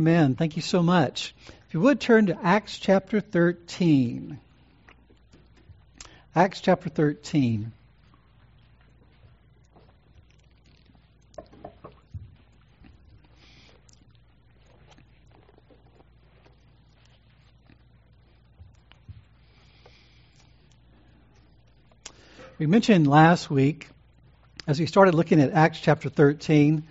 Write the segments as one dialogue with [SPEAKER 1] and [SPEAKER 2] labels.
[SPEAKER 1] Amen. Thank you so much. If you would turn to Acts chapter 13. Acts chapter 13. We mentioned last week, as we started looking at Acts chapter 13,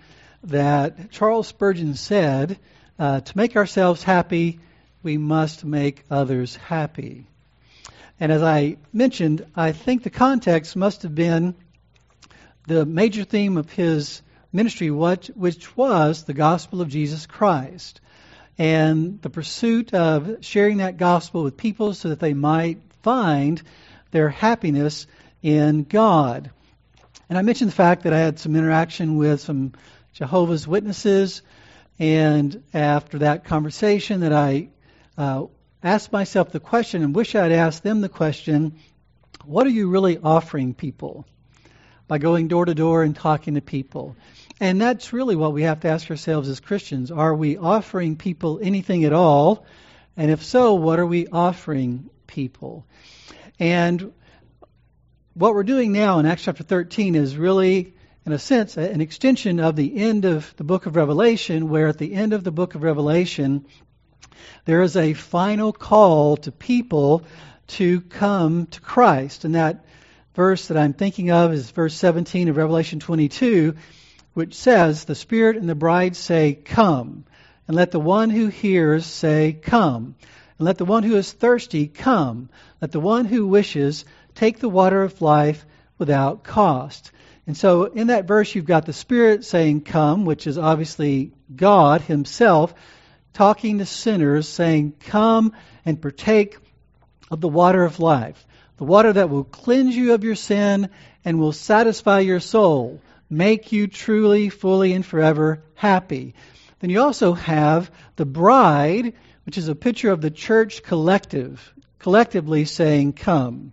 [SPEAKER 1] that Charles Spurgeon said, uh, To make ourselves happy, we must make others happy. And as I mentioned, I think the context must have been the major theme of his ministry, which was the gospel of Jesus Christ. And the pursuit of sharing that gospel with people so that they might find their happiness in God. And I mentioned the fact that I had some interaction with some Jehovah's Witnesses, and after that conversation, that I uh, asked myself the question, and wish I'd asked them the question: What are you really offering people by going door to door and talking to people? And that's really what we have to ask ourselves as Christians: Are we offering people anything at all? And if so, what are we offering people? And what we're doing now in Acts chapter 13 is really, in a sense, an extension of the end of the book of Revelation, where at the end of the book of Revelation, there is a final call to people to come to Christ. And that verse that I'm thinking of is verse 17 of Revelation 22, which says, The Spirit and the bride say, Come. And let the one who hears say, Come. And let the one who is thirsty come. Let the one who wishes take the water of life without cost. And so in that verse, you've got the Spirit saying, Come, which is obviously God Himself talking to sinners, saying, Come and partake of the water of life, the water that will cleanse you of your sin and will satisfy your soul, make you truly, fully, and forever happy. Then you also have the bride, which is a picture of the church collective, collectively saying, Come.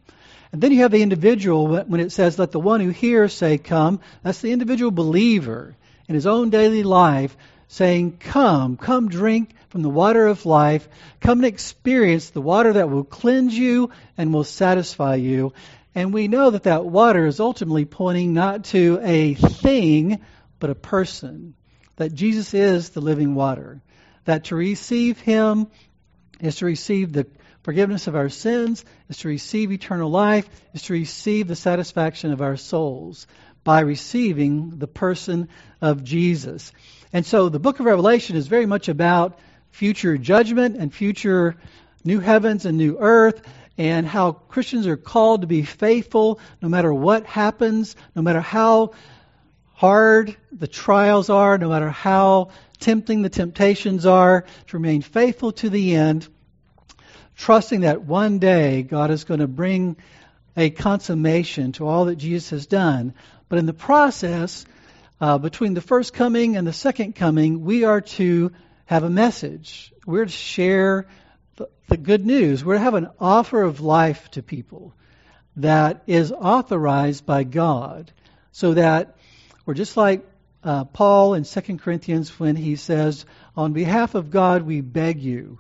[SPEAKER 1] And then you have the individual when it says, let the one who hears say, come. That's the individual believer in his own daily life saying, come, come drink from the water of life. Come and experience the water that will cleanse you and will satisfy you. And we know that that water is ultimately pointing not to a thing, but a person. That Jesus is the living water. That to receive Him is to receive the forgiveness of our sins, is to receive eternal life, is to receive the satisfaction of our souls by receiving the person of Jesus. And so the book of Revelation is very much about future judgment and future new heavens and new earth and how Christians are called to be faithful no matter what happens, no matter how hard the trials are, no matter how tempting the temptations are, to remain faithful to the end trusting that one day God is going to bring a consummation to all that Jesus has done. But in the process, uh, between the first coming and the second coming, we are to have a message. We're to share the, the good news. We're to have an offer of life to people that is authorized by God so that we're just like uh, Paul in 2 Corinthians when he says, On behalf of God, we beg you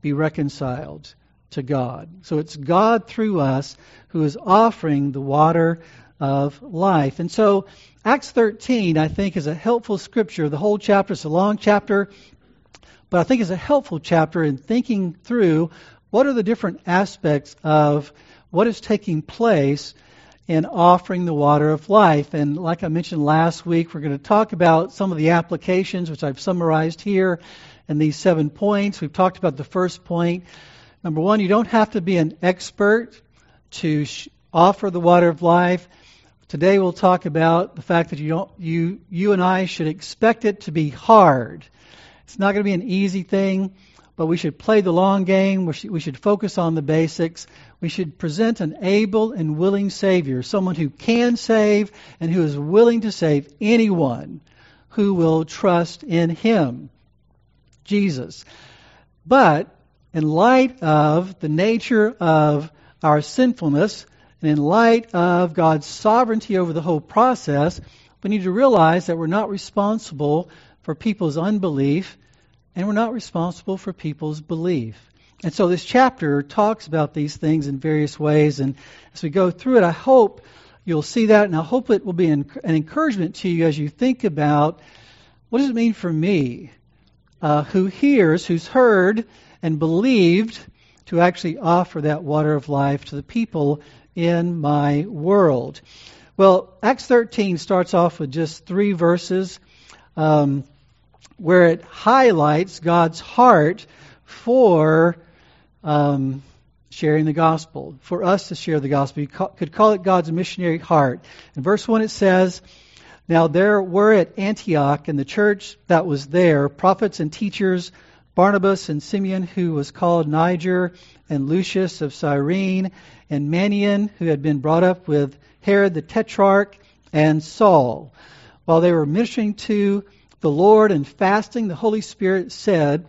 [SPEAKER 1] be reconciled to God. So it's God through us who is offering the water of life. And so Acts 13, I think, is a helpful scripture. The whole chapter is a long chapter, but I think it's a helpful chapter in thinking through what are the different aspects of what is taking place in offering the water of life. And like I mentioned last week, we're going to talk about some of the applications, which I've summarized here in these seven points. We've talked about the first point. Number one, you don't have to be an expert to sh- offer the water of life. Today we'll talk about the fact that you don't you you and I should expect it to be hard. It's not going to be an easy thing, but we should play the long game. We we should focus on the basics. We should present an able and willing Savior, someone who can save and who is willing to save anyone who will trust in Him. Jesus. But in light of the nature of our sinfulness, and in light of God's sovereignty over the whole process, we need to realize that we're not responsible for people's unbelief, and we're not responsible for people's belief. And so this chapter talks about these things in various ways. And as we go through it, I hope you'll see that, and I hope it will be an, encouragement to you as you think about what does it mean for me, uh, who hears, who's heard, and believed to actually offer that water of life to the people in my world. Well, Acts 13 starts off with just three verses um, where it highlights God's heart for um, sharing the gospel, for us to share the gospel. You could call it God's missionary heart. In verse 1 it says, Now there were at Antioch in the church that was there prophets and teachers, Barnabas and Simeon, who was called Niger, and Lucius of Cyrene, and Manaen, who had been brought up with Herod the Tetrarch, and Saul. While they were ministering to the Lord and fasting, the Holy Spirit said,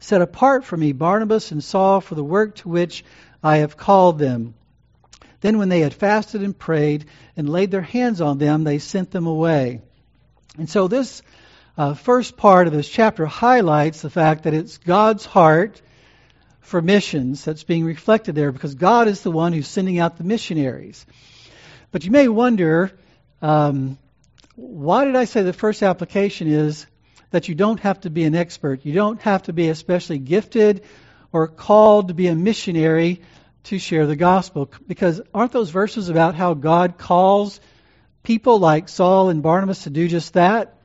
[SPEAKER 1] Set apart for me Barnabas and Saul for the work to which I have called them. Then, when they had fasted and prayed and laid their hands on them, they sent them away. And so, this uh, first part of this chapter highlights the fact that it's God's heart for missions that's being reflected there because God is the one who's sending out the missionaries. But you may wonder um, why did I say the first application is that you don't have to be an expert. You don't have to be especially gifted or called to be a missionary to share the gospel. Because aren't those verses about how God calls people like Saul and Barnabas to do just that?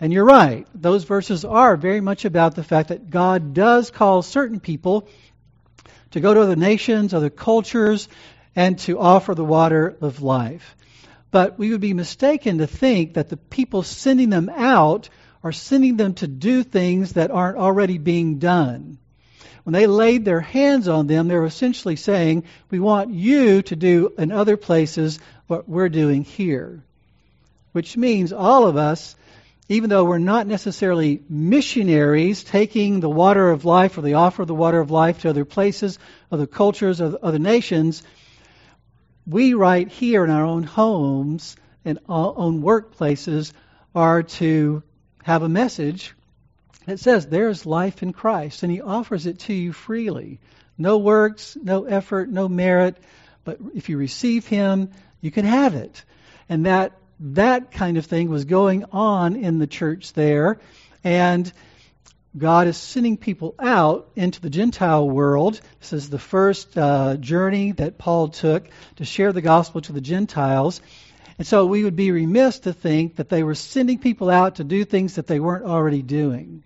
[SPEAKER 1] And you're right. Those verses are very much about the fact that God does call certain people to go to other nations, other cultures, and to offer the water of life. But we would be mistaken to think that the people sending them out are sending them to do things that aren't already being done. When they laid their hands on them, they were essentially saying, We want you to do in other places what we're doing here. Which means all of us, even though we're not necessarily missionaries taking the water of life or the offer of the water of life to other places, other cultures, other nations, we right here in our own homes and our own workplaces are to have a message that says there's life in Christ, and He offers it to you freely. No works, no effort, no merit, but if you receive Him, you can have it. And that that kind of thing was going on in the church there, and God is sending people out into the Gentile world. This is the first uh, journey that Paul took to share the gospel to the Gentiles. And so we would be remiss to think that they were sending people out to do things that they weren't already doing.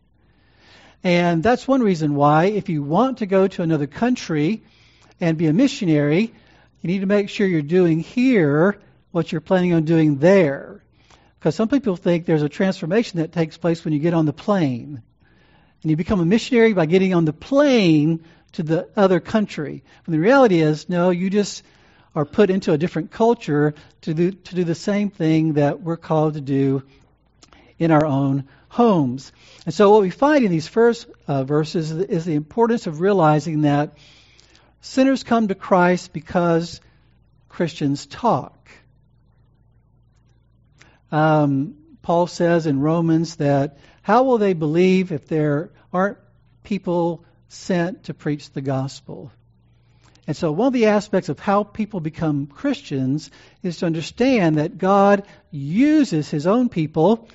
[SPEAKER 1] And that's one reason why, if you want to go to another country and be a missionary, you need to make sure you're doing here what you're planning on doing there. Because some people think there's a transformation that takes place when you get on the plane. And you become a missionary by getting on the plane to the other country. When the reality is, no, you just are put into a different culture to do, to do the same thing that we're called to do in our own homes. And so, what we find in these first uh, verses is the importance of realizing that sinners come to Christ because Christians talk. Um, Paul says in Romans that how will they believe if there aren't people sent to preach the gospel? And so, one of the aspects of how people become Christians is to understand that God uses His own people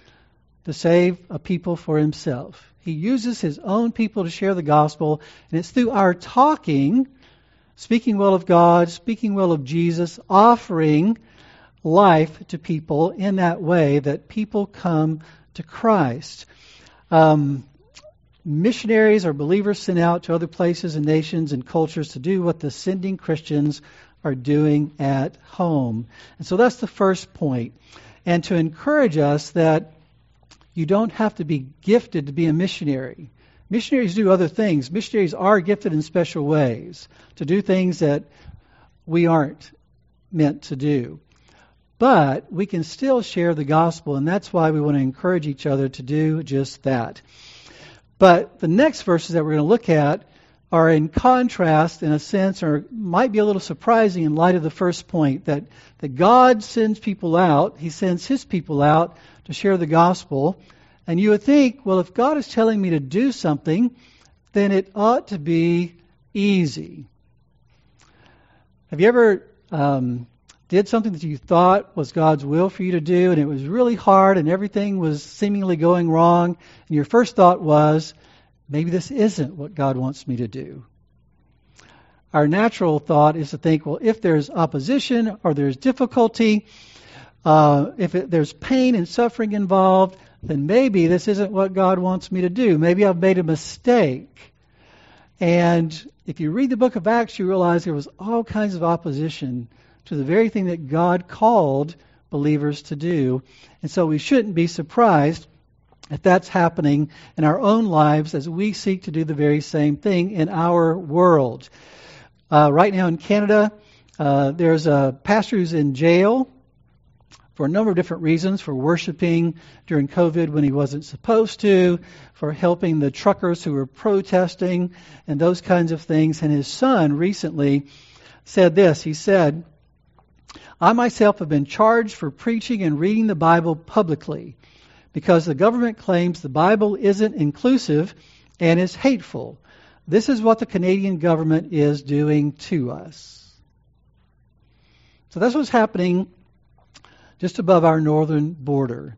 [SPEAKER 1] to save a people for Himself. He uses His own people to share the gospel, and it's through our talking, speaking well of God, speaking well of Jesus, offering life to people in that way that people come to Christ. Um, missionaries or believers sent out to other places and nations and cultures to do what the sending Christians are doing at home. And so that's the first point. And to encourage us that you don't have to be gifted to be a missionary. Missionaries do other things. Missionaries are gifted in special ways to do things that we aren't meant to do. But we can still share the gospel, and that's why we want to encourage each other to do just that. But the next verses that we're going to look at are in contrast, in a sense, or might be a little surprising in light of the first point that, that God sends people out, He sends His people out to share the gospel. And you would think, well, if God is telling me to do something, then it ought to be easy. Have you ever um, did something that you thought was God's will for you to do, and it was really hard, and everything was seemingly going wrong, and your first thought was, maybe this isn't what God wants me to do. Our natural thought is to think, well, if there's opposition or there's difficulty, uh, if it, there's pain and suffering involved, then maybe this isn't what God wants me to do. Maybe I've made a mistake. And if you read the book of Acts, you realize there was all kinds of opposition to the very thing that God called believers to do. And so we shouldn't be surprised if that's happening in our own lives as we seek to do the very same thing in our world. Uh, right now in Canada, uh, there's a pastor who's in jail for a number of different reasons for worshiping during COVID when he wasn't supposed to, for helping the truckers who were protesting, and those kinds of things. And his son recently said this He said, I myself have been charged for preaching and reading the Bible publicly because the government claims the Bible isn't inclusive and is hateful. This is what the Canadian government is doing to us. So that's what's happening just above our northern border.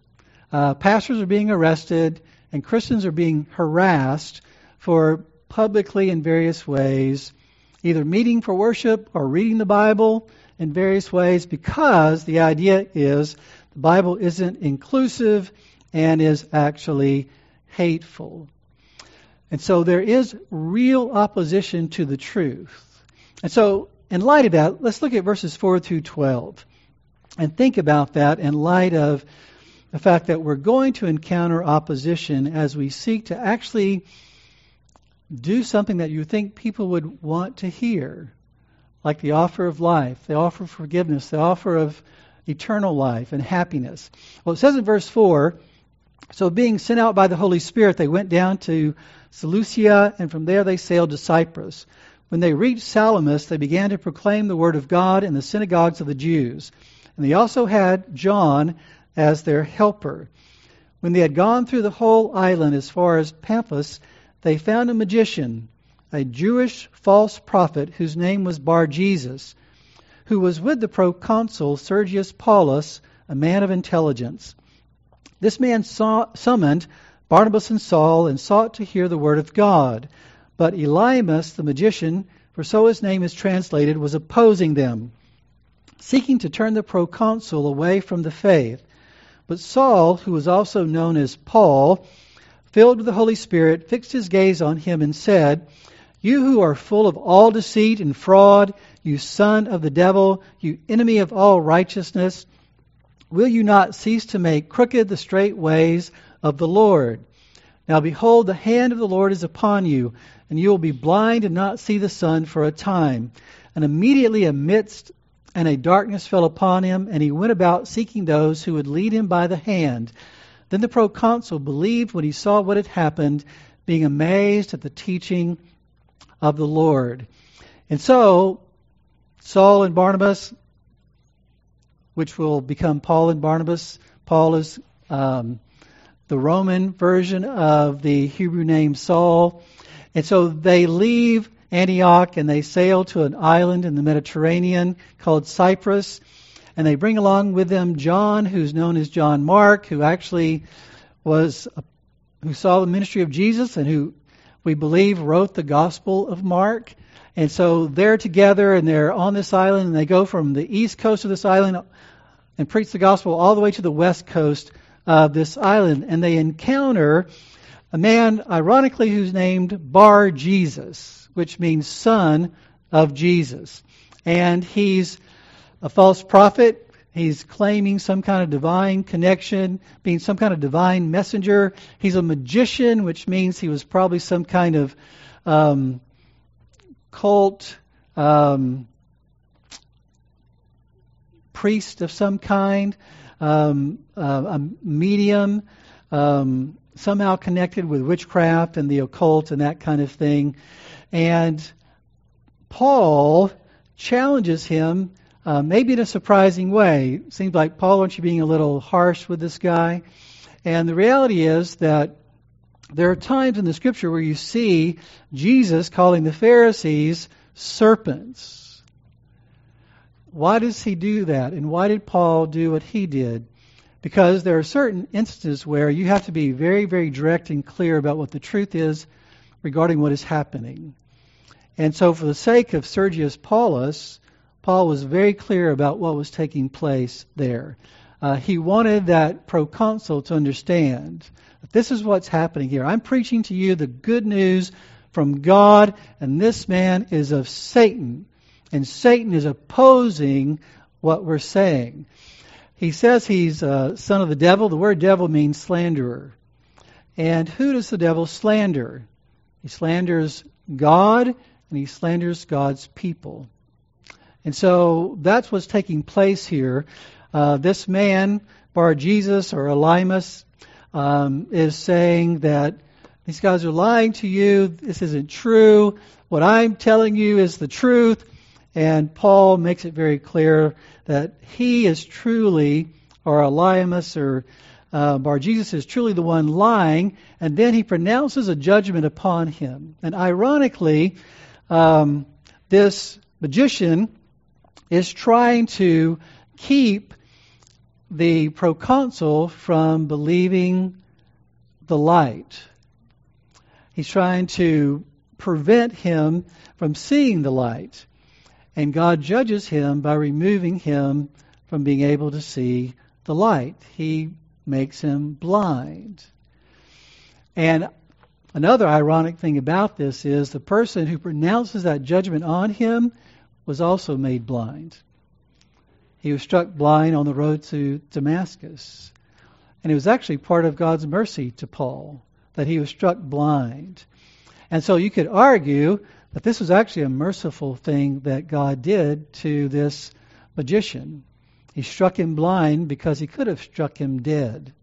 [SPEAKER 1] Uh, pastors are being arrested, and Christians are being harassed for publicly in various ways, either meeting for worship or reading the Bible in various ways because the idea is the Bible isn't inclusive and is actually hateful. And so there is real opposition to the truth. And so, in light of that, let's look at verses 4 through 12 and think about that in light of the fact that we're going to encounter opposition as we seek to actually do something that you think people would want to hear like the offer of life, the offer of forgiveness, the offer of eternal life and happiness. Well, it says in verse 4 so being sent out by the Holy Spirit, they went down to Seleucia, and from there they sailed to Cyprus. When they reached Salamis, they began to proclaim the word of God in the synagogues of the Jews. And they also had John as their helper. When they had gone through the whole island as far as Paphos, they found a magician a Jewish false prophet whose name was Bar Jesus, who was with the proconsul Sergius Paulus, a man of intelligence. This man saw, summoned Barnabas and Saul and sought to hear the word of God. But Elymas, the magician, for so his name is translated, was opposing them, seeking to turn the proconsul away from the faith. But Saul, who was also known as Paul, filled with the Holy Spirit, fixed his gaze on him and said, you who are full of all deceit and fraud, you son of the devil, you enemy of all righteousness, will you not cease to make crooked the straight ways of the Lord? Now behold, the hand of the Lord is upon you, and you will be blind and not see the sun for a time. And immediately a mist and a darkness fell upon him, and he went about seeking those who would lead him by the hand. Then the proconsul believed when he saw what had happened, being amazed at the teaching of the Lord. And so, Saul and Barnabas, which will become Paul and Barnabas, Paul is um, the Roman version of the Hebrew name Saul. And so they leave Antioch and they sail to an island in the Mediterranean called Cyprus. And they bring along with them John, who's known as John Mark, who actually was, who saw the ministry of Jesus and who we believe, wrote the Gospel of Mark. And so they're together and they're on this island and they go from the east coast of this island and preach the gospel all the way to the west coast of this island. And they encounter a man, ironically, who's named Bar Jesus, which means son of Jesus. And he's a false prophet. He's claiming some kind of divine connection, being some kind of divine messenger. He's a magician, which means he was probably some kind of um, cult um, priest of some kind, um, uh, a medium, um, somehow connected with witchcraft and the occult and that kind of thing. And Paul challenges him uh, maybe in a surprising way. Seems like, Paul, aren't you being a little harsh with this guy? And the reality is that there are times in the scripture where you see Jesus calling the Pharisees serpents. Why does he do that? And why did Paul do what he did? Because there are certain instances where you have to be very, very direct and clear about what the truth is regarding what is happening. And so, for the sake of Sergius Paulus, Paul was very clear about what was taking place there. Uh, he wanted that proconsul to understand that this is what's happening here. I'm preaching to you the good news from God, and this man is of Satan. And Satan is opposing what we're saying. He says he's a son of the devil. The word devil means slanderer. And who does the devil slander? He slanders God and he slanders God's people. And so that's what's taking place here. Uh, this man, Bar Jesus or Elymas, um, is saying that these guys are lying to you. This isn't true. What I'm telling you is the truth. And Paul makes it very clear that he is truly, or Elymas or uh, Bar Jesus is truly the one lying, and then he pronounces a judgment upon him. And ironically, um, this magician is trying to keep the proconsul from believing the light. He's trying to prevent him from seeing the light. And God judges him by removing him from being able to see the light. He makes him blind. And another ironic thing about this is the person who pronounces that judgment on him was also made blind. He was struck blind on the road to Damascus. And it was actually part of God's mercy to Paul that he was struck blind. And so you could argue that this was actually a merciful thing that God did to this magician. He struck him blind because he could have struck him dead.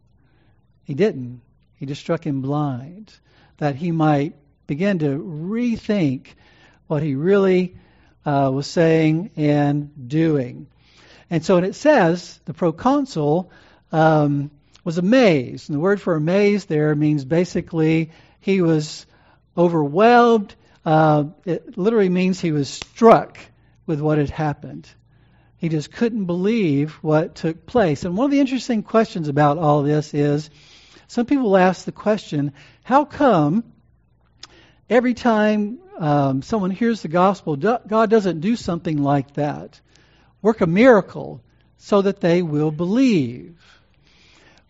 [SPEAKER 1] He didn't. He just struck him blind that he might begin to rethink what he really uh, was saying and doing. And so, it says the proconsul um, was amazed. And the word for amazed there means basically he was overwhelmed. Uh, it literally means he was struck with what had happened. He just couldn't believe what took place. And one of the interesting questions about all this is some people ask the question how come every time um, someone hears the gospel, God doesn't do something like that? Work a miracle so that they will believe.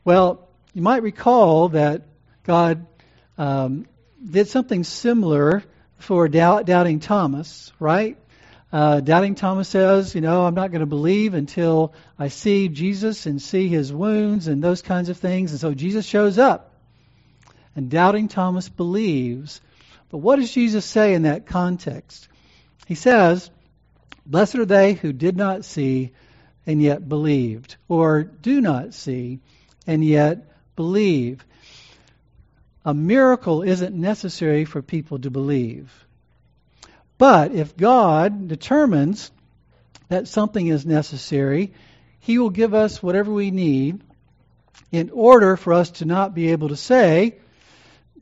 [SPEAKER 1] Well, you might recall that God um, did something similar for doubt, doubting Thomas, right? Uh, doubting Thomas says, you know, I'm not going to believe until I see Jesus and see his wounds and those kinds of things. And so Jesus shows up. And doubting Thomas believes. But what does Jesus say in that context? He says, Blessed are they who did not see and yet believed, or do not see and yet believe. A miracle isn't necessary for people to believe. But if God determines that something is necessary, He will give us whatever we need in order for us to not be able to say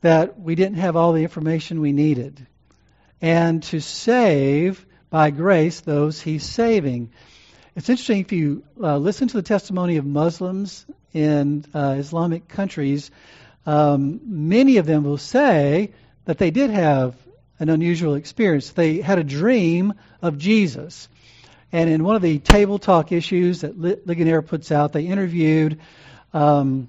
[SPEAKER 1] that we didn't have all the information we needed and to save by grace those He's saving. It's interesting if you uh, listen to the testimony of Muslims in uh, Islamic countries, um, many of them will say that they did have an unusual experience. They had a dream of Jesus. And in one of the table talk issues that Ligonier puts out, they interviewed um,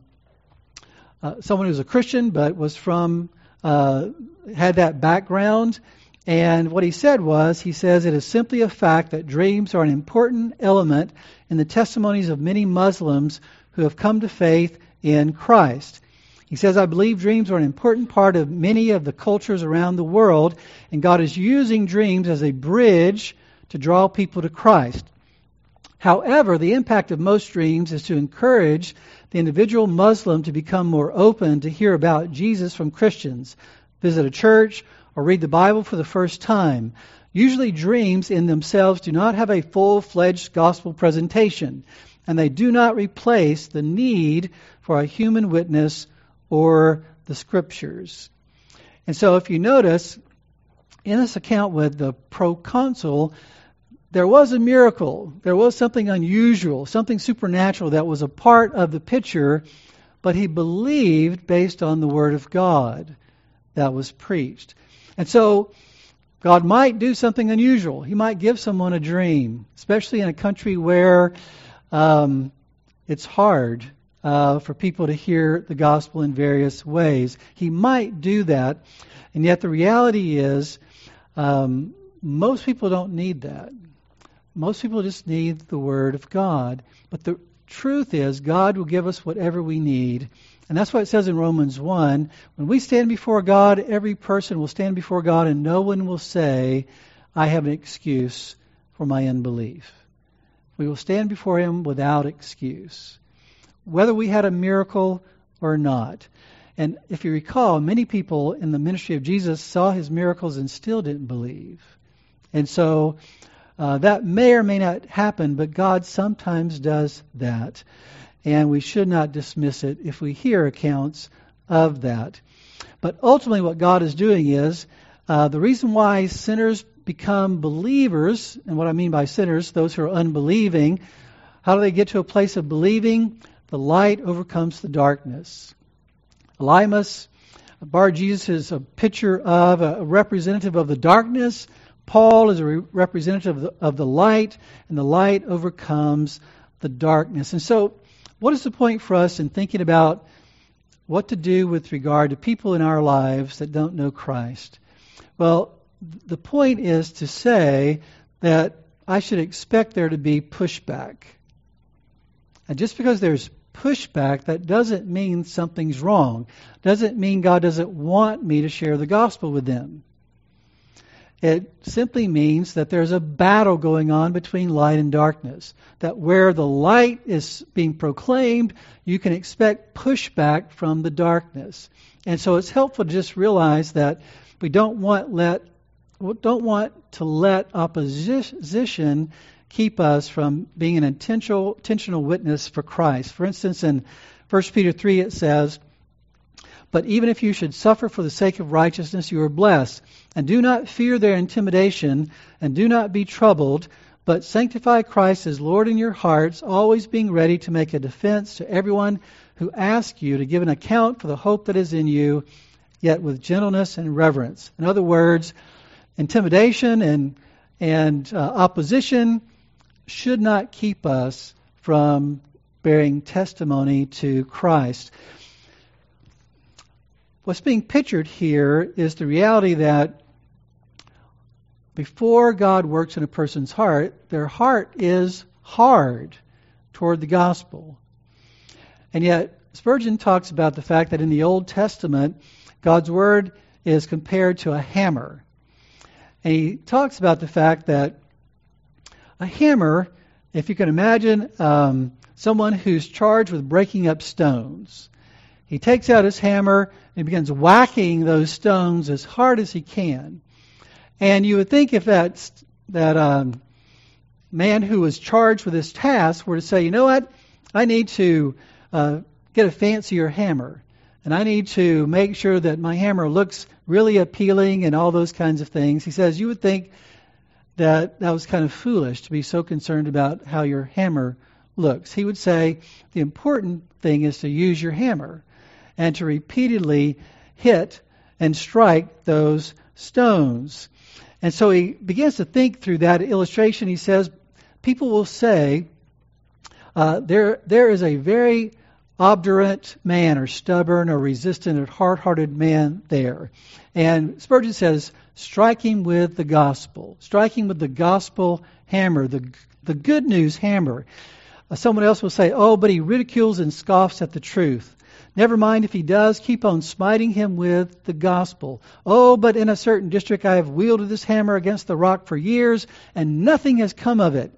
[SPEAKER 1] uh, someone who was a Christian but was from, uh, had that background. And what he said was, he says, it is simply a fact that dreams are an important element in the testimonies of many Muslims who have come to faith in Christ. He says, I believe dreams are an important part of many of the cultures around the world, and God is using dreams as a bridge to draw people to Christ. However, the impact of most dreams is to encourage the individual Muslim to become more open to hear about Jesus from Christians, visit a church, or read the Bible for the first time. Usually, dreams in themselves do not have a full fledged gospel presentation, and they do not replace the need for a human witness or the scriptures. And so if you notice, in this account with the proconsul, there was a miracle. There was something unusual, something supernatural that was a part of the picture, but he believed based on the word of God that was preached. And so God might do something unusual. He might give someone a dream, especially in a country where um, it's hard uh, for people to hear the gospel in various ways. He might do that, and yet the reality is um, most people don't need that. Most people just need the Word of God. But the truth is, God will give us whatever we need and that's what it says in Romans 1. When we stand before God, every person will stand before God, and no one will say, I have an excuse for my unbelief. We will stand before Him without excuse, whether we had a miracle or not. And if you recall, many people in the ministry of Jesus saw His miracles and still didn't believe. And so uh, that may or may not happen, but God sometimes does that and we should not dismiss it if we hear accounts of that. But ultimately, what God is doing is uh, the reason why sinners become believers, and what I mean by sinners, those who are unbelieving, how do they get to a place of believing? The light overcomes the darkness. Elymas, Bar Jesus is a picture of, a representative of the darkness. Paul is a re- representative of the, of the light, and the light overcomes the darkness. And so what is the point for us in thinking about what to do with regard to people in our lives that don't know Christ? Well, the point is to say that I should expect there to be pushback. And just because there's pushback, that doesn't mean something's wrong. Doesn't mean God doesn't want me to share the gospel with them. It simply means that there's a battle going on between light and darkness. That where the light is being proclaimed, you can expect pushback from the darkness. And so it's helpful to just realize that we don't want let don't want to let opposition keep us from being an intentional intentional witness for Christ. For instance, in 1 Peter 3 it says, but even if you should suffer for the sake of righteousness, you are blessed. And do not fear their intimidation, and do not be troubled, but sanctify Christ as Lord in your hearts, always being ready to make a defense to everyone who asks you to give an account for the hope that is in you, yet with gentleness and reverence. In other words, intimidation and, and uh, opposition should not keep us from bearing testimony to Christ. What's being pictured here is the reality that before God works in a person's heart, their heart is hard toward the gospel. And yet, Spurgeon talks about the fact that in the Old Testament, God's word is compared to a hammer. And he talks about the fact that a hammer, if you can imagine um, someone who's charged with breaking up stones, he takes out his hammer and he begins whacking those stones as hard as he can. And you would think if that that um, man who was charged with this task were to say, you know what, I need to uh, get a fancier hammer, and I need to make sure that my hammer looks really appealing and all those kinds of things. He says you would think that that was kind of foolish to be so concerned about how your hammer looks. He would say the important thing is to use your hammer and to repeatedly hit and strike those stones. And so he begins to think through that illustration. He says, People will say, uh, there, there is a very obdurate man, or stubborn, or resistant, or hard hearted man there. And Spurgeon says, strike him with the gospel. Strike him with the gospel hammer, the, the good news hammer. Uh, someone else will say, oh, but he ridicules and scoffs at the truth. Never mind if he does, keep on smiting him with the gospel. Oh, but in a certain district I have wielded this hammer against the rock for years, and nothing has come of it.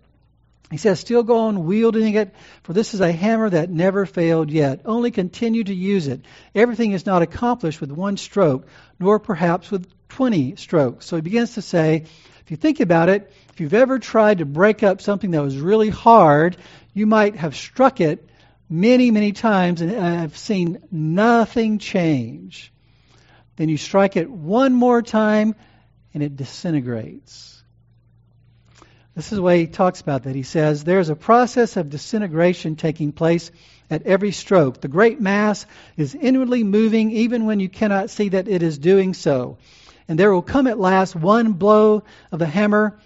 [SPEAKER 1] He says, Still go on wielding it, for this is a hammer that never failed yet. Only continue to use it. Everything is not accomplished with one stroke, nor perhaps with 20 strokes. So he begins to say, if you think about it, if you've ever tried to break up something that was really hard, you might have struck it many, many times and I've seen nothing change. Then you strike it one more time and it disintegrates. This is the way he talks about that. He says, There's a process of disintegration taking place at every stroke. The great mass is inwardly moving even when you cannot see that it is doing so. And there will come at last one blow of the hammer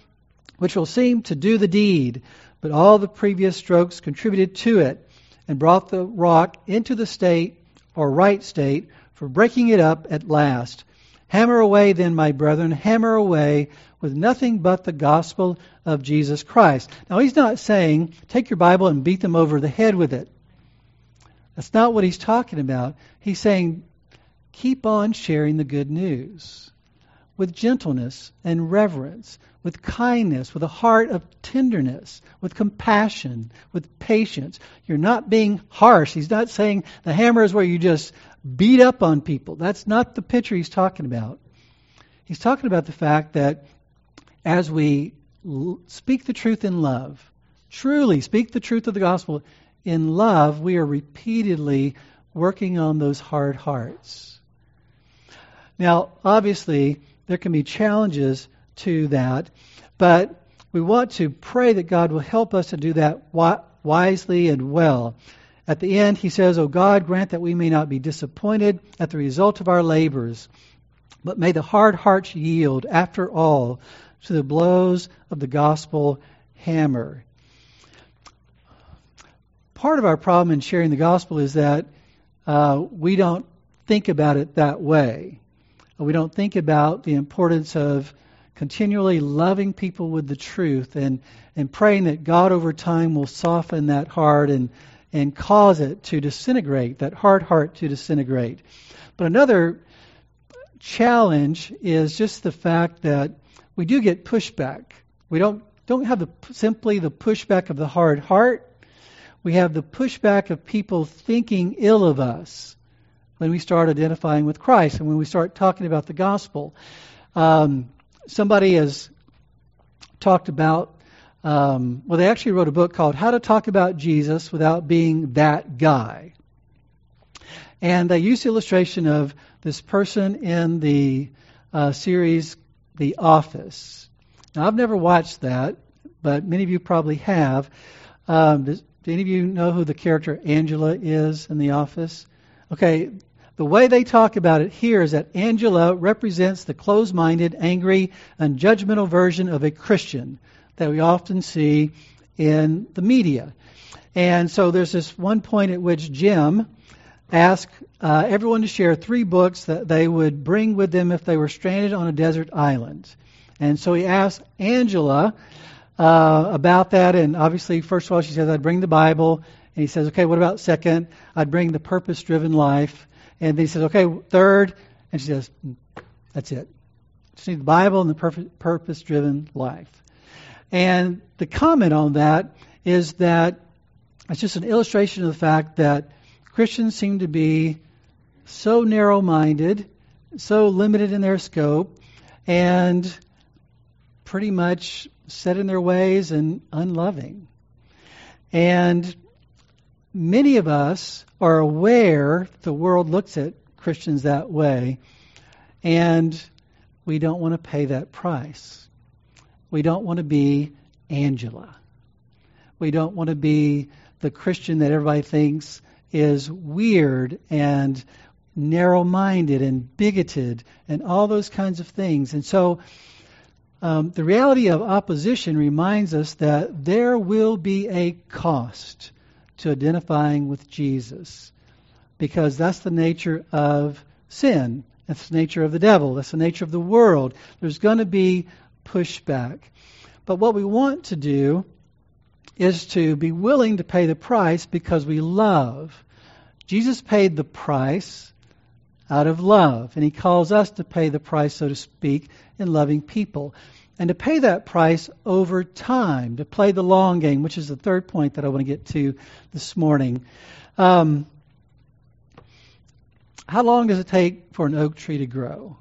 [SPEAKER 1] which will seem to do the deed, but all the previous strokes contributed to it and brought the rock into the state or right state for breaking it up at last. Hammer away then, my brethren, hammer away with nothing but the gospel of Jesus Christ. Now, he's not saying take your Bible and beat them over the head with it. That's not what he's talking about. He's saying keep on sharing the good news with gentleness and reverence, with kindness, with a heart of tenderness, with compassion, with patience. You're not being harsh. He's not saying the hammer is where you just beat up on people. That's not the picture he's talking about. He's talking about the fact that as we l- speak the truth in love, truly speak the truth of the gospel in love, we are repeatedly working on those hard hearts. Now, obviously, there can be challenges to that, but we want to pray that God will help us to do that wisely and well. At the end, he says, O God, grant that we may not be disappointed at the result of our labors, but may the hard hearts yield, after all, to the blows of the gospel hammer. Part of our problem in sharing the gospel is that uh, we don't think about it that way. We don't think about the importance of continually loving people with the truth and, and praying that God over time will soften that heart and, and cause it to disintegrate, that hard heart to disintegrate. But another challenge is just the fact that we do get pushback. We don't don't have the simply the pushback of the hard heart. We have the pushback of people thinking ill of us when we start identifying with Christ and when we start talking about the gospel. Um, somebody has talked about. Um, well, they actually wrote a book called "How to Talk About Jesus Without Being That Guy," and they used the illustration of this person in the uh, series the Office. Now, I've never watched that, but many of you probably have. Um, does, do any of you know who the character Angela is in The Office? Okay, the way they talk about it here is that Angela represents the closed minded, angry, and judgmental version of a Christian that we often see in the media. And so there's this one point at which Jim ask uh, everyone to share three books that they would bring with them if they were stranded on a desert island. And so he asked Angela uh, about that, and obviously, first of all, she says, I'd bring the Bible. And he says, okay, what about second? I'd bring the purpose driven life. And then he says, okay, third. And she says, mm, that's it. Just need the Bible and the purpose driven life. And the comment on that is that it's just an illustration of the fact that Christians seem to be so narrow minded, so limited in their scope, and pretty much set in their ways and unloving. And many of us are aware the world looks at Christians that way, and we don't want to pay that price. We don't want to be Angela. We don't want to be the Christian that everybody thinks is weird and narrow minded and bigoted and all those kinds of things. And so um, the reality of opposition reminds us that there will be a cost to identifying with Jesus because that's the nature of sin. That's the nature of the devil. That's the nature of the world. There's going to be pushback. But what we want to do is to be willing to pay the price because we love. Jesus paid the price out of love, and he calls us to pay the price, so to speak, in loving people. And to pay that price over time, to play the long game, which is the third point that I want to get to this morning. Um, how long does it take for an oak tree to grow?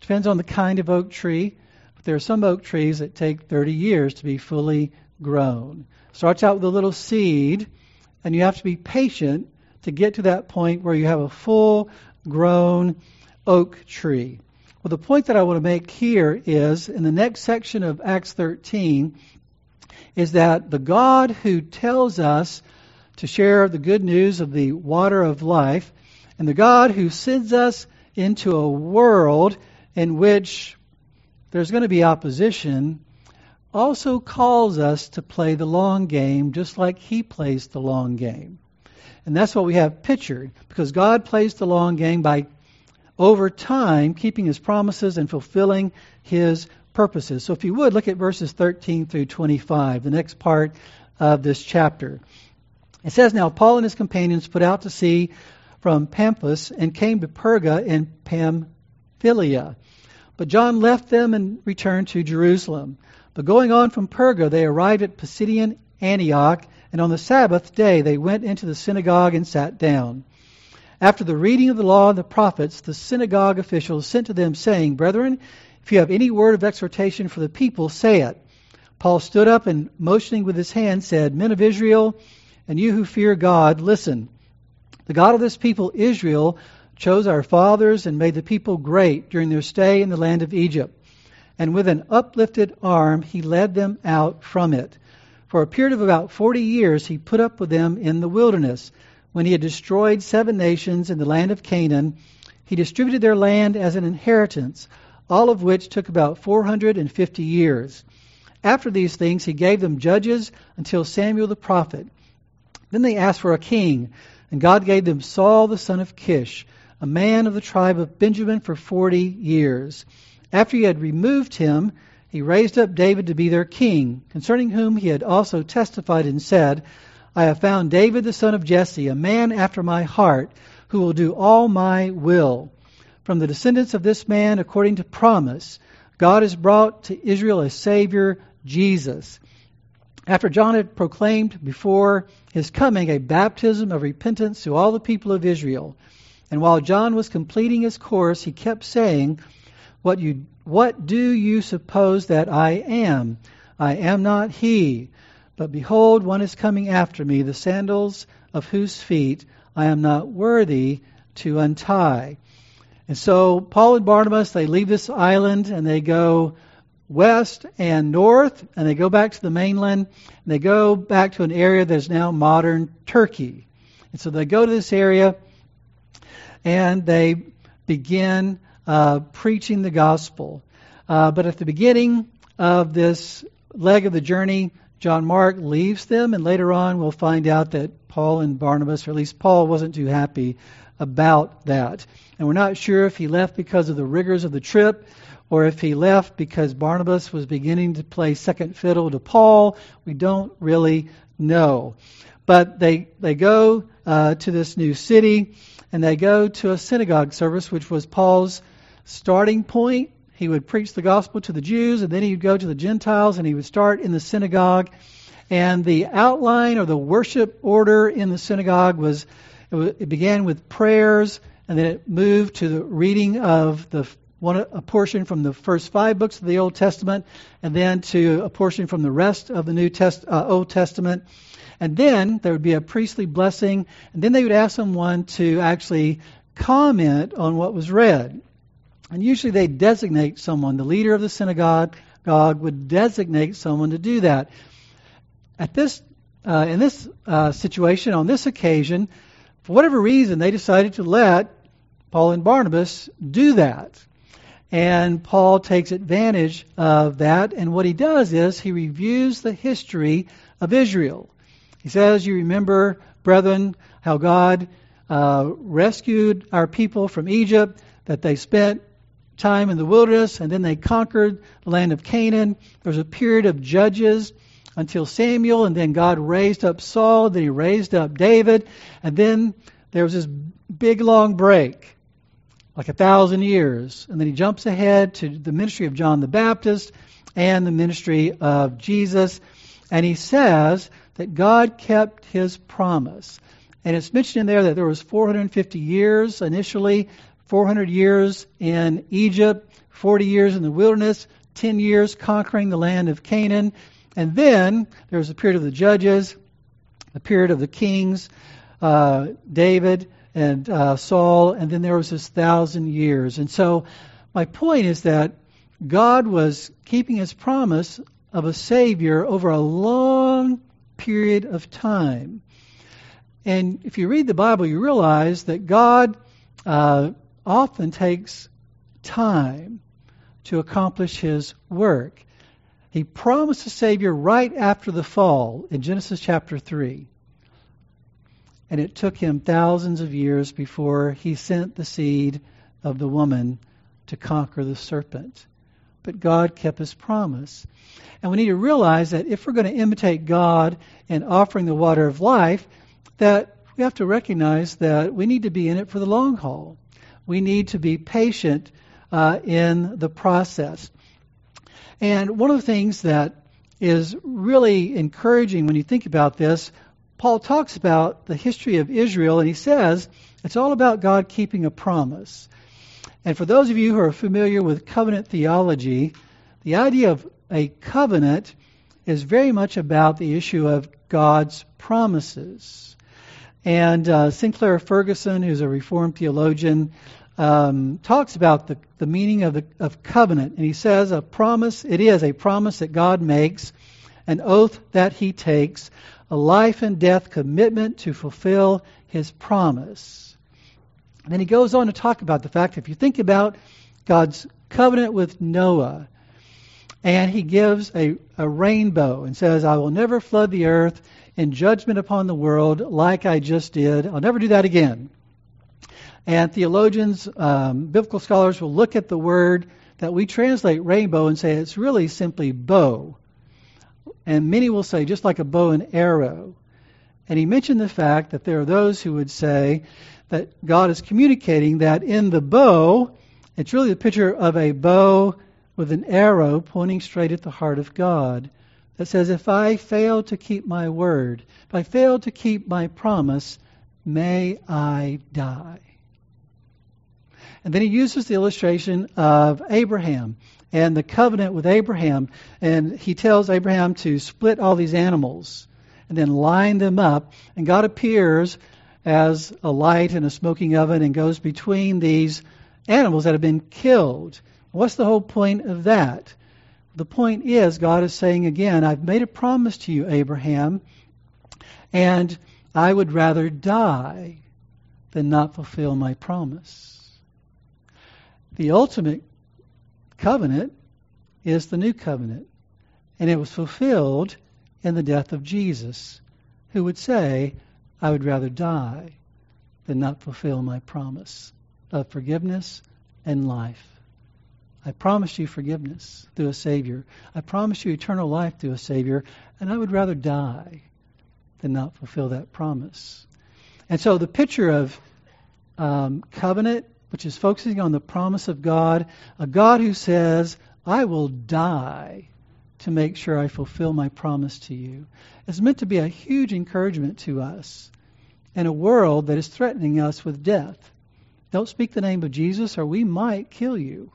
[SPEAKER 1] Depends on the kind of oak tree. There are some oak trees that take 30 years to be fully grown. Starts out with a little seed, and you have to be patient to get to that point where you have a full grown oak tree. Well, the point that I want to make here is in the next section of Acts 13 is that the God who tells us to share the good news of the water of life and the God who sends us into a world in which there's going to be opposition also calls us to play the long game just like he plays the long game. And that's what we have pictured because God plays the long game by over time keeping his promises and fulfilling his purposes. So if you would look at verses 13 through 25, the next part of this chapter. It says now Paul and his companions put out to sea from Paphos and came to Perga in Pamphylia. But John left them and returned to Jerusalem. But going on from Perga, they arrived at Pisidian Antioch and on the Sabbath day they went into the synagogue and sat down. After the reading of the law and the prophets, the synagogue officials sent to them, saying, Brethren, if you have any word of exhortation for the people, say it. Paul stood up and, motioning with his hand, said, Men of Israel, and you who fear God, listen. The God of this people, Israel, chose our fathers and made the people great during their stay in the land of Egypt. And with an uplifted arm, he led them out from it. For a period of about 40 years, he put up with them in the wilderness. When he had destroyed seven nations in the land of Canaan, he distributed their land as an inheritance, all of which took about 450 years. After these things, he gave them judges until Samuel the prophet. Then they asked for a king, and God gave them Saul the son of Kish, a man of the tribe of Benjamin, for 40 years. After he had removed him, he raised up David to be their king, concerning whom he had also testified and said, I have found David the son of Jesse, a man after my heart, who will do all my will. From the descendants of this man, according to promise, God has brought to Israel a Savior, Jesus. After John had proclaimed before his coming a baptism of repentance to all the people of Israel, and while John was completing his course, he kept saying, what, you, what do you suppose that I am? I am not he. But behold, one is coming after me, the sandals of whose feet I am not worthy to untie. And so Paul and Barnabas, they leave this island and they go west and north, and they go back to the mainland, and they go back to an area that is now modern Turkey. And so they go to this area, and they begin uh, preaching the gospel. Uh, but at the beginning of this leg of the journey, John Mark leaves them, and later on we'll find out that Paul and Barnabas, or at least Paul, wasn't too happy about that. And we're not sure if he left because of the rigors of the trip or if he left because Barnabas was beginning to play second fiddle to Paul. We don't really know. But they, they go uh, to this new city and they go to a synagogue service, which was Paul's starting point. He would preach the gospel to the Jews and then he would go to the Gentiles and he would start in the synagogue. And the outline or the worship order in the synagogue was it, began with prayers and then it moved to the reading of the one a portion from the first five books of the Old Testament, and then to a portion from the rest of the New Test, uh, Old Testament. And then there would be a priestly blessing, and then they would ask someone to actually comment on what was read. And usually they designate someone. The leader of the synagogue would designate someone to do that. At this, uh, in this uh, situation, on this occasion, for whatever reason, they decided to let Paul and Barnabas do that. And Paul takes advantage of that. And what he does is he reviews the history of Israel. He says, You remember, brethren, how God uh, rescued our people from Egypt, that they spent time in the wilderness, and then they conquered the land of Canaan. There was a period of judges until Samuel, and then God raised up Saul, then he raised up David, and then there was this big long break like a thousand years. And then he jumps ahead to the ministry of John the Baptist and the ministry of Jesus. And he says that God kept his promise. And it's mentioned in there that there was 450 years initially, 400 years in Egypt, 40 years in the wilderness, 10 years conquering the land of Canaan. And then there was a period of the judges. a period of the kings, uh, David and uh, Saul, and then there was this thousand years. And so, my point is that God was keeping his promise of a Savior over a long period of time. And if you read the Bible, you realize that God uh, often takes time to accomplish his work. He promised a Savior right after the fall in Genesis chapter 3. And it took him thousands of years before he sent the seed of the woman to conquer the serpent. But God kept his promise. And we need to realize that if we're going to imitate God in offering the water of life, that we have to recognize that we need to be in it for the long haul. We need to be patient uh, in the process. And one of the things that is really encouraging when you think about this, Paul talks about the history of Israel, and he says it's all about God keeping a promise. And for those of you who are familiar with covenant theology, the idea of a covenant is very much about the issue of God's promises. And uh, Sinclair Ferguson, who's a Reformed theologian, um, talks about the, the meaning of, the, of covenant. And he says, a promise, it is a promise that God makes, an oath that he takes, a life and death commitment to fulfill his promise. And then he goes on to talk about the fact if you think about God's covenant with Noah, and he gives a, a rainbow and says, I will never flood the earth in judgment upon the world like I just did. I'll never do that again. And theologians, um, biblical scholars will look at the word that we translate rainbow and say it's really simply bow. And many will say just like a bow and arrow. And he mentioned the fact that there are those who would say that God is communicating that in the bow, it's really the picture of a bow with an arrow pointing straight at the heart of God that says, If I fail to keep my word, if I fail to keep my promise, may I die. And then he uses the illustration of Abraham and the covenant with Abraham. And he tells Abraham to split all these animals and then line them up. And God appears as a light in a smoking oven and goes between these animals that have been killed. What's the whole point of that? the point is, God is saying again, I've made a promise to you, Abraham, and I would rather die than not fulfill my promise. The ultimate covenant is the new covenant, and it was fulfilled in the death of Jesus, who would say, I would rather die than not fulfill my promise of forgiveness and life. I promised you forgiveness through a Savior. I promised you eternal life through a Savior, and I would rather die than not fulfill that promise. And so the picture of um, covenant, which is focusing on the promise of God, a God who says, I will die to make sure I fulfill my promise to you, is meant to be a huge encouragement to us in a world that is threatening us with death. Don't speak the name of Jesus, or we might kill you.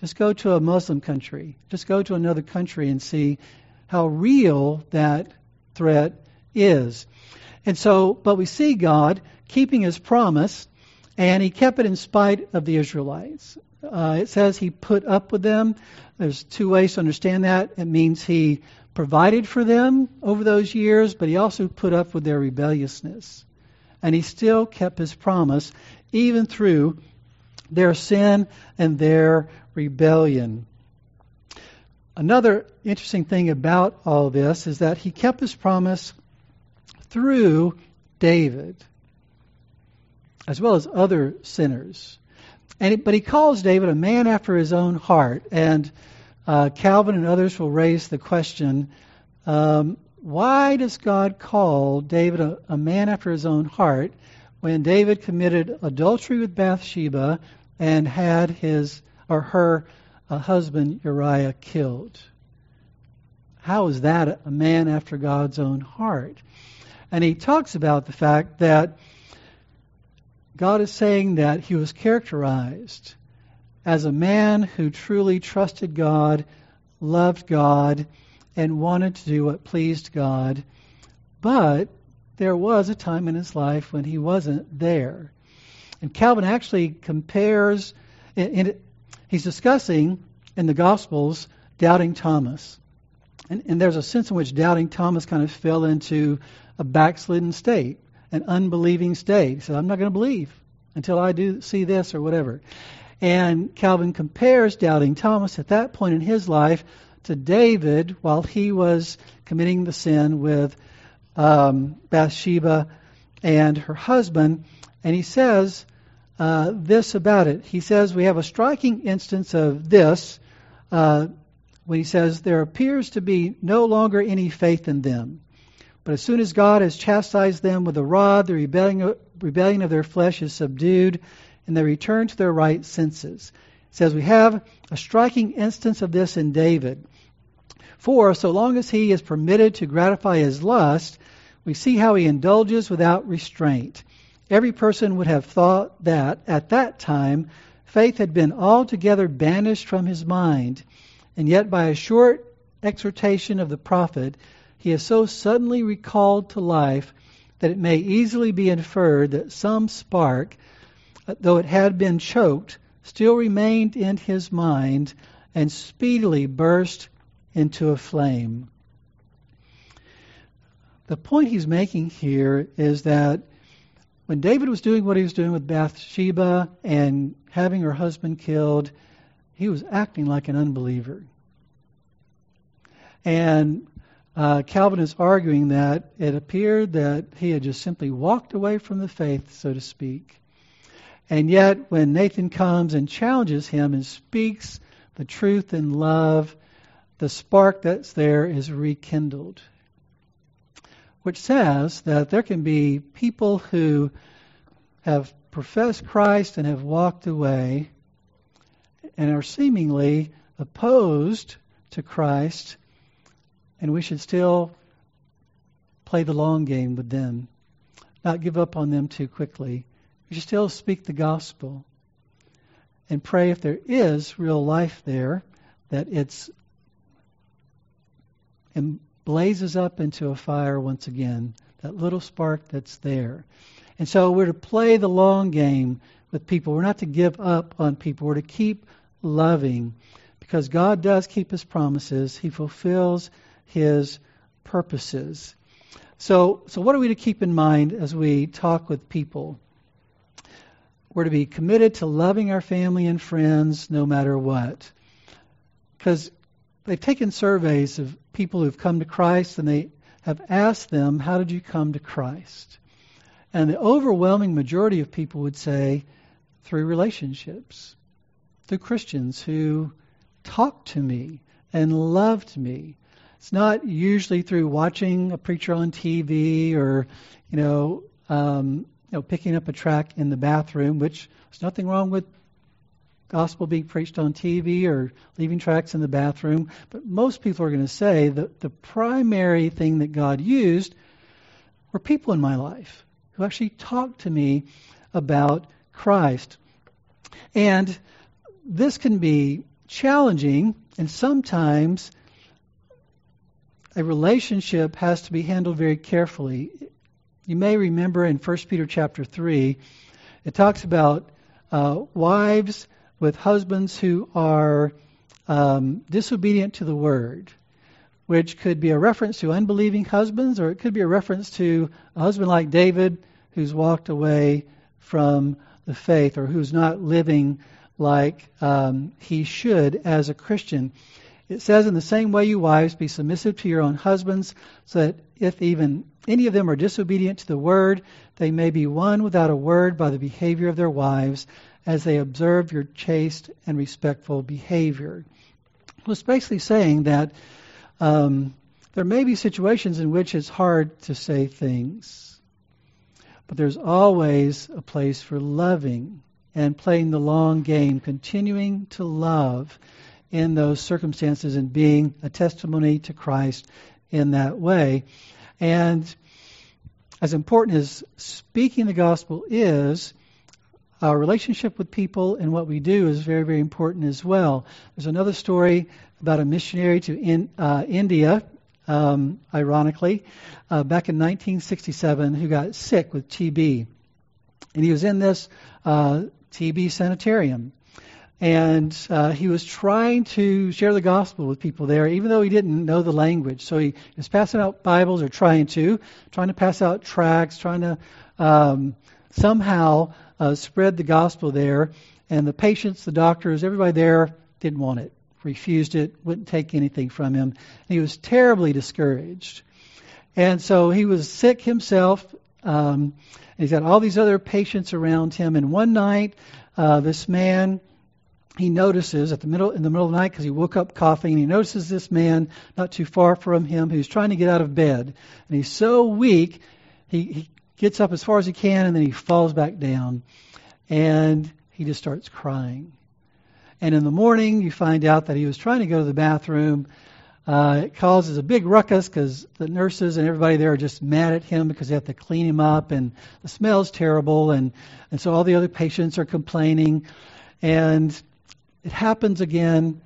[SPEAKER 1] Just go to a Muslim country. Just go to another country and see how real that threat is. And so, but we see God keeping his promise, and he kept it in spite of the Israelites. Uh, it says he put up with them. There's two ways to understand that. It means he provided for them over those years, but he also put up with their rebelliousness. And he still kept his promise, even through their sin and their rebellion. Another interesting thing about all this is that he kept his promise through David, as well as other sinners. And but he calls David a man after his own heart. And uh, Calvin and others will raise the question: um, Why does God call David a, a man after his own heart when David committed adultery with Bathsheba and had his or her uh, husband Uriah killed. How is that a man after God's own heart? And he talks about the fact that God is saying that he was characterized as a man who truly trusted God, loved God, and wanted to do what pleased God, but there was a time in his life when he wasn't there. And Calvin actually compares, and he's discussing in the Gospels doubting Thomas. And, and there's a sense in which doubting Thomas kind of fell into a backslidden state, an unbelieving state. He said, I'm not going to believe until I do see this or whatever. And Calvin compares doubting Thomas at that point in his life to David while he was committing the sin with um, Bathsheba and her husband. And he says uh, this about it. He says, We have a striking instance of this uh, when he says, There appears to be no longer any faith in them. But as soon as God has chastised them with a rod, the rebellion, rebellion of their flesh is subdued, and they return to their right senses. It says we have a striking instance of this in David. For so long as he is permitted to gratify his lust, we see how he indulges without restraint. Every person would have thought that, at that time, faith had been altogether banished from his mind, and yet by a short exhortation of the prophet, he is so suddenly recalled to life that it may easily be inferred that some spark, though it had been choked, still remained in his mind and speedily burst into a flame. The point he's making here is that when David was doing what he was doing with Bathsheba and having her husband killed, he was acting like an unbeliever. And uh, Calvin is arguing that it appeared that he had just simply walked away from the faith, so to speak. And yet, when Nathan comes and challenges him and speaks the truth in love, the spark that's there is rekindled. Which says that there can be people who have professed Christ and have walked away and are seemingly opposed to Christ and we should still play the long game with them, not give up on them too quickly. We should still speak the gospel and pray if there is real life there, that it's and blazes up into a fire once again, that little spark that's there. And so we're to play the long game with people. We're not to give up on people. We're to keep loving because God does keep his promises. He fulfills his purposes. So, so what are we to keep in mind as we talk with people? We're to be committed to loving our family and friends no matter what. Because they've taken surveys of people who've come to Christ and they have asked them, How did you come to Christ? And the overwhelming majority of people would say, Through relationships, through Christians who talked to me and loved me it's not usually through watching a preacher on TV or, you know, um, you know, picking up a track in the bathroom, which there's nothing wrong with gospel being preached on TV or leaving tracks in the bathroom. But most people are going to say that the primary thing that God used were people in my life who actually talked to me about Christ. And this can be challenging and sometimes a relationship has to be handled very carefully. You may remember in 1 Peter chapter 3, it talks about uh, wives with husbands who are um, disobedient to the word, which could be a reference to unbelieving husbands, or it could be a reference to a husband like David who's walked away from the faith or who's not living like um, he should as a Christian. It says, In the same way, you wives, be submissive to your own husbands, so that if even any of them are disobedient to the word, they may be won without a word by the behavior of their wives, as they observe your chaste and respectful behavior. Well, it's basically saying that um, there may be situations in which it's hard to say things, but there's always a place for loving and playing the long game, continuing to love in those circumstances and being a testimony to Christ in that way. And as important as speaking the gospel is, our relationship with people and what we do is very, very important as well. There's another story about a missionary to in, uh, India um, ironically, uh, back in 1967, who got sick with TB. And he was in this uh, TB sanitarium. And uh, he was trying to share the gospel with people there, even though he didn't know the language. So he was passing out Bibles, or trying to, trying to pass out tracts, trying to um, somehow uh, spread the gospel there. And the patients, the doctors, everybody there didn't want it, refused it, wouldn't take anything from him. And he was terribly discouraged. And so he was sick himself. Um, he's got all these other patients around him. And one night, uh, this man he notices at the middle in the middle of the night because he woke up coughing and he notices this man not too far from him who's trying to get out of bed. And he's so weak he, he gets up as far as he can and then he falls back down. And he just starts crying. And in the morning you find out that he was trying to go to the bathroom. Uh, it causes a big ruckus because the nurses and everybody there are just mad at him because they have to clean him up and the smell's terrible and, and so all the other patients are complaining. And it happens again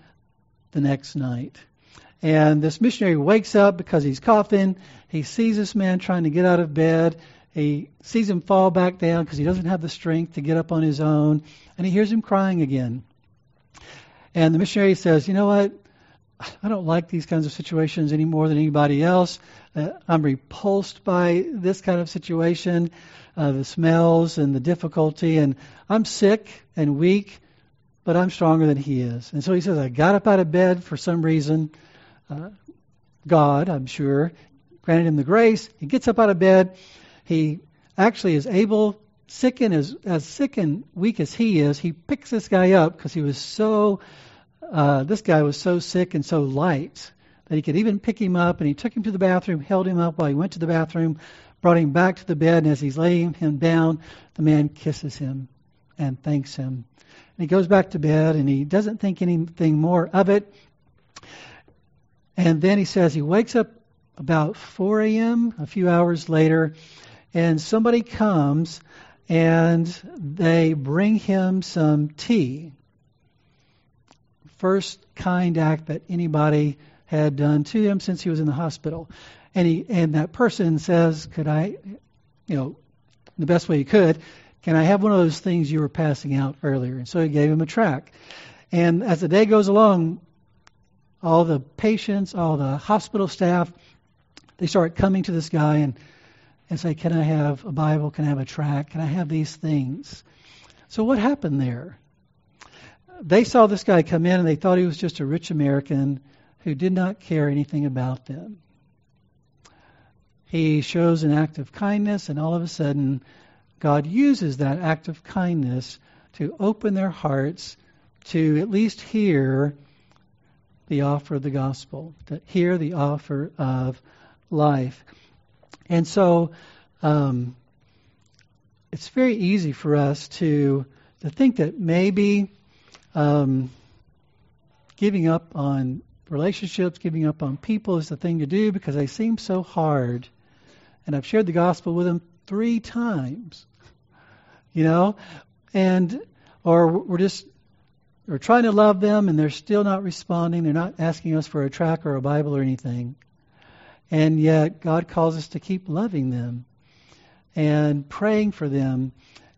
[SPEAKER 1] the next night. And this missionary wakes up because he's coughing. He sees this man trying to get out of bed. He sees him fall back down because he doesn't have the strength to get up on his own. And he hears him crying again. And the missionary says, You know what? I don't like these kinds of situations any more than anybody else. Uh, I'm repulsed by this kind of situation, uh, the smells and the difficulty. And I'm sick and weak but I'm stronger than he is. And so he says, I got up out of bed for some reason. Uh, God, I'm sure, granted him the grace. He gets up out of bed. He actually is able, sick and as, as sick and weak as he is, he picks this guy up because he was so, uh, this guy was so sick and so light that he could even pick him up. And he took him to the bathroom, held him up while he went to the bathroom, brought him back to the bed. And as he's laying him down, the man kisses him and thanks him. And he goes back to bed and he doesn't think anything more of it. And then he says he wakes up about 4 a.m., a few hours later, and somebody comes and they bring him some tea. First kind act that anybody had done to him since he was in the hospital. And he and that person says, Could I you know, the best way he could, can I have one of those things you were passing out earlier? And so he gave him a tract. And as the day goes along, all the patients, all the hospital staff, they start coming to this guy and, and say, Can I have a Bible? Can I have a tract? Can I have these things? So what happened there? They saw this guy come in and they thought he was just a rich American who did not care anything about them. He shows an act of kindness, and all of a sudden, God uses that act of kindness to open their hearts to at least hear the offer of the gospel, to hear the offer of life. And so um, it's very easy for us to, to think that maybe um, giving up on relationships, giving up on people is the thing to do because they seem so hard. And I've shared the gospel with them three times you know, and or we're just we're trying to love them and they're still not responding. They're not asking us for a tract or a Bible or anything. And yet God calls us to keep loving them and praying for them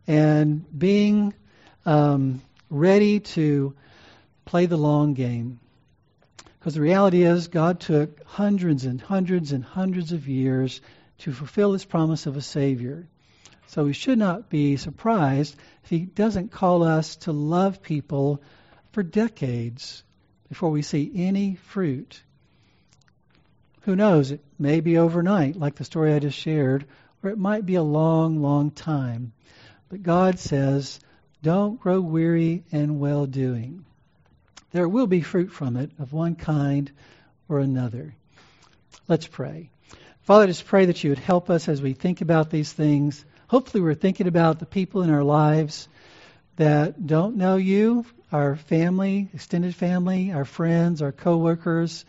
[SPEAKER 1] and being um, ready to play the long game. Because the reality is, God took hundreds and hundreds and hundreds of years to fulfill His promise of a Savior. So we should not be surprised if he doesn't call us to love people for decades before we see any fruit. Who knows? It may be overnight, like the story I just shared, or it might be a long, long time. But God says, don't grow weary in well doing. There will be fruit from it of one kind or another. Let's pray. Father, I just pray that you would help us as we think about these things hopefully we're thinking about the people in our lives that don't know you, our family, extended family, our friends, our coworkers,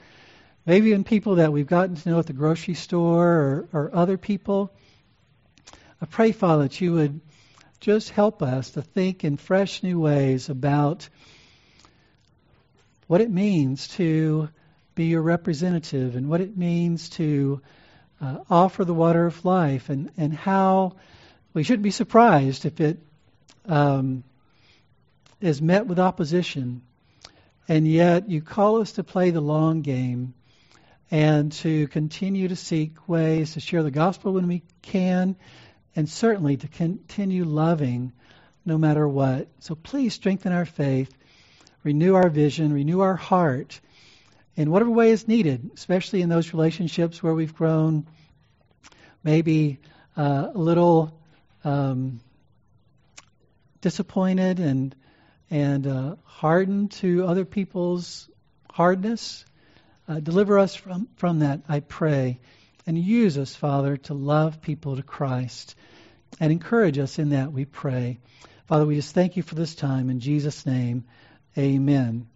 [SPEAKER 1] maybe even people that we've gotten to know at the grocery store or, or other people. I pray, Father, that you would just help us to think in fresh new ways about what it means to be your representative and what it means to uh, offer the water of life and, and how we shouldn't be surprised if it um, is met with opposition. And yet you call us to play the long game and to continue to seek ways to share the gospel when we can and certainly to continue loving no matter what. So please strengthen our faith, renew our vision, renew our heart in whatever way is needed, especially in those relationships where we've grown maybe uh, a little um, disappointed and and uh, hardened to other people's hardness. Uh, deliver us from, from that, I pray. And use us, Father, to love people to Christ. And encourage us in that, we pray. Father, we just thank you for this time. In Jesus' name, amen.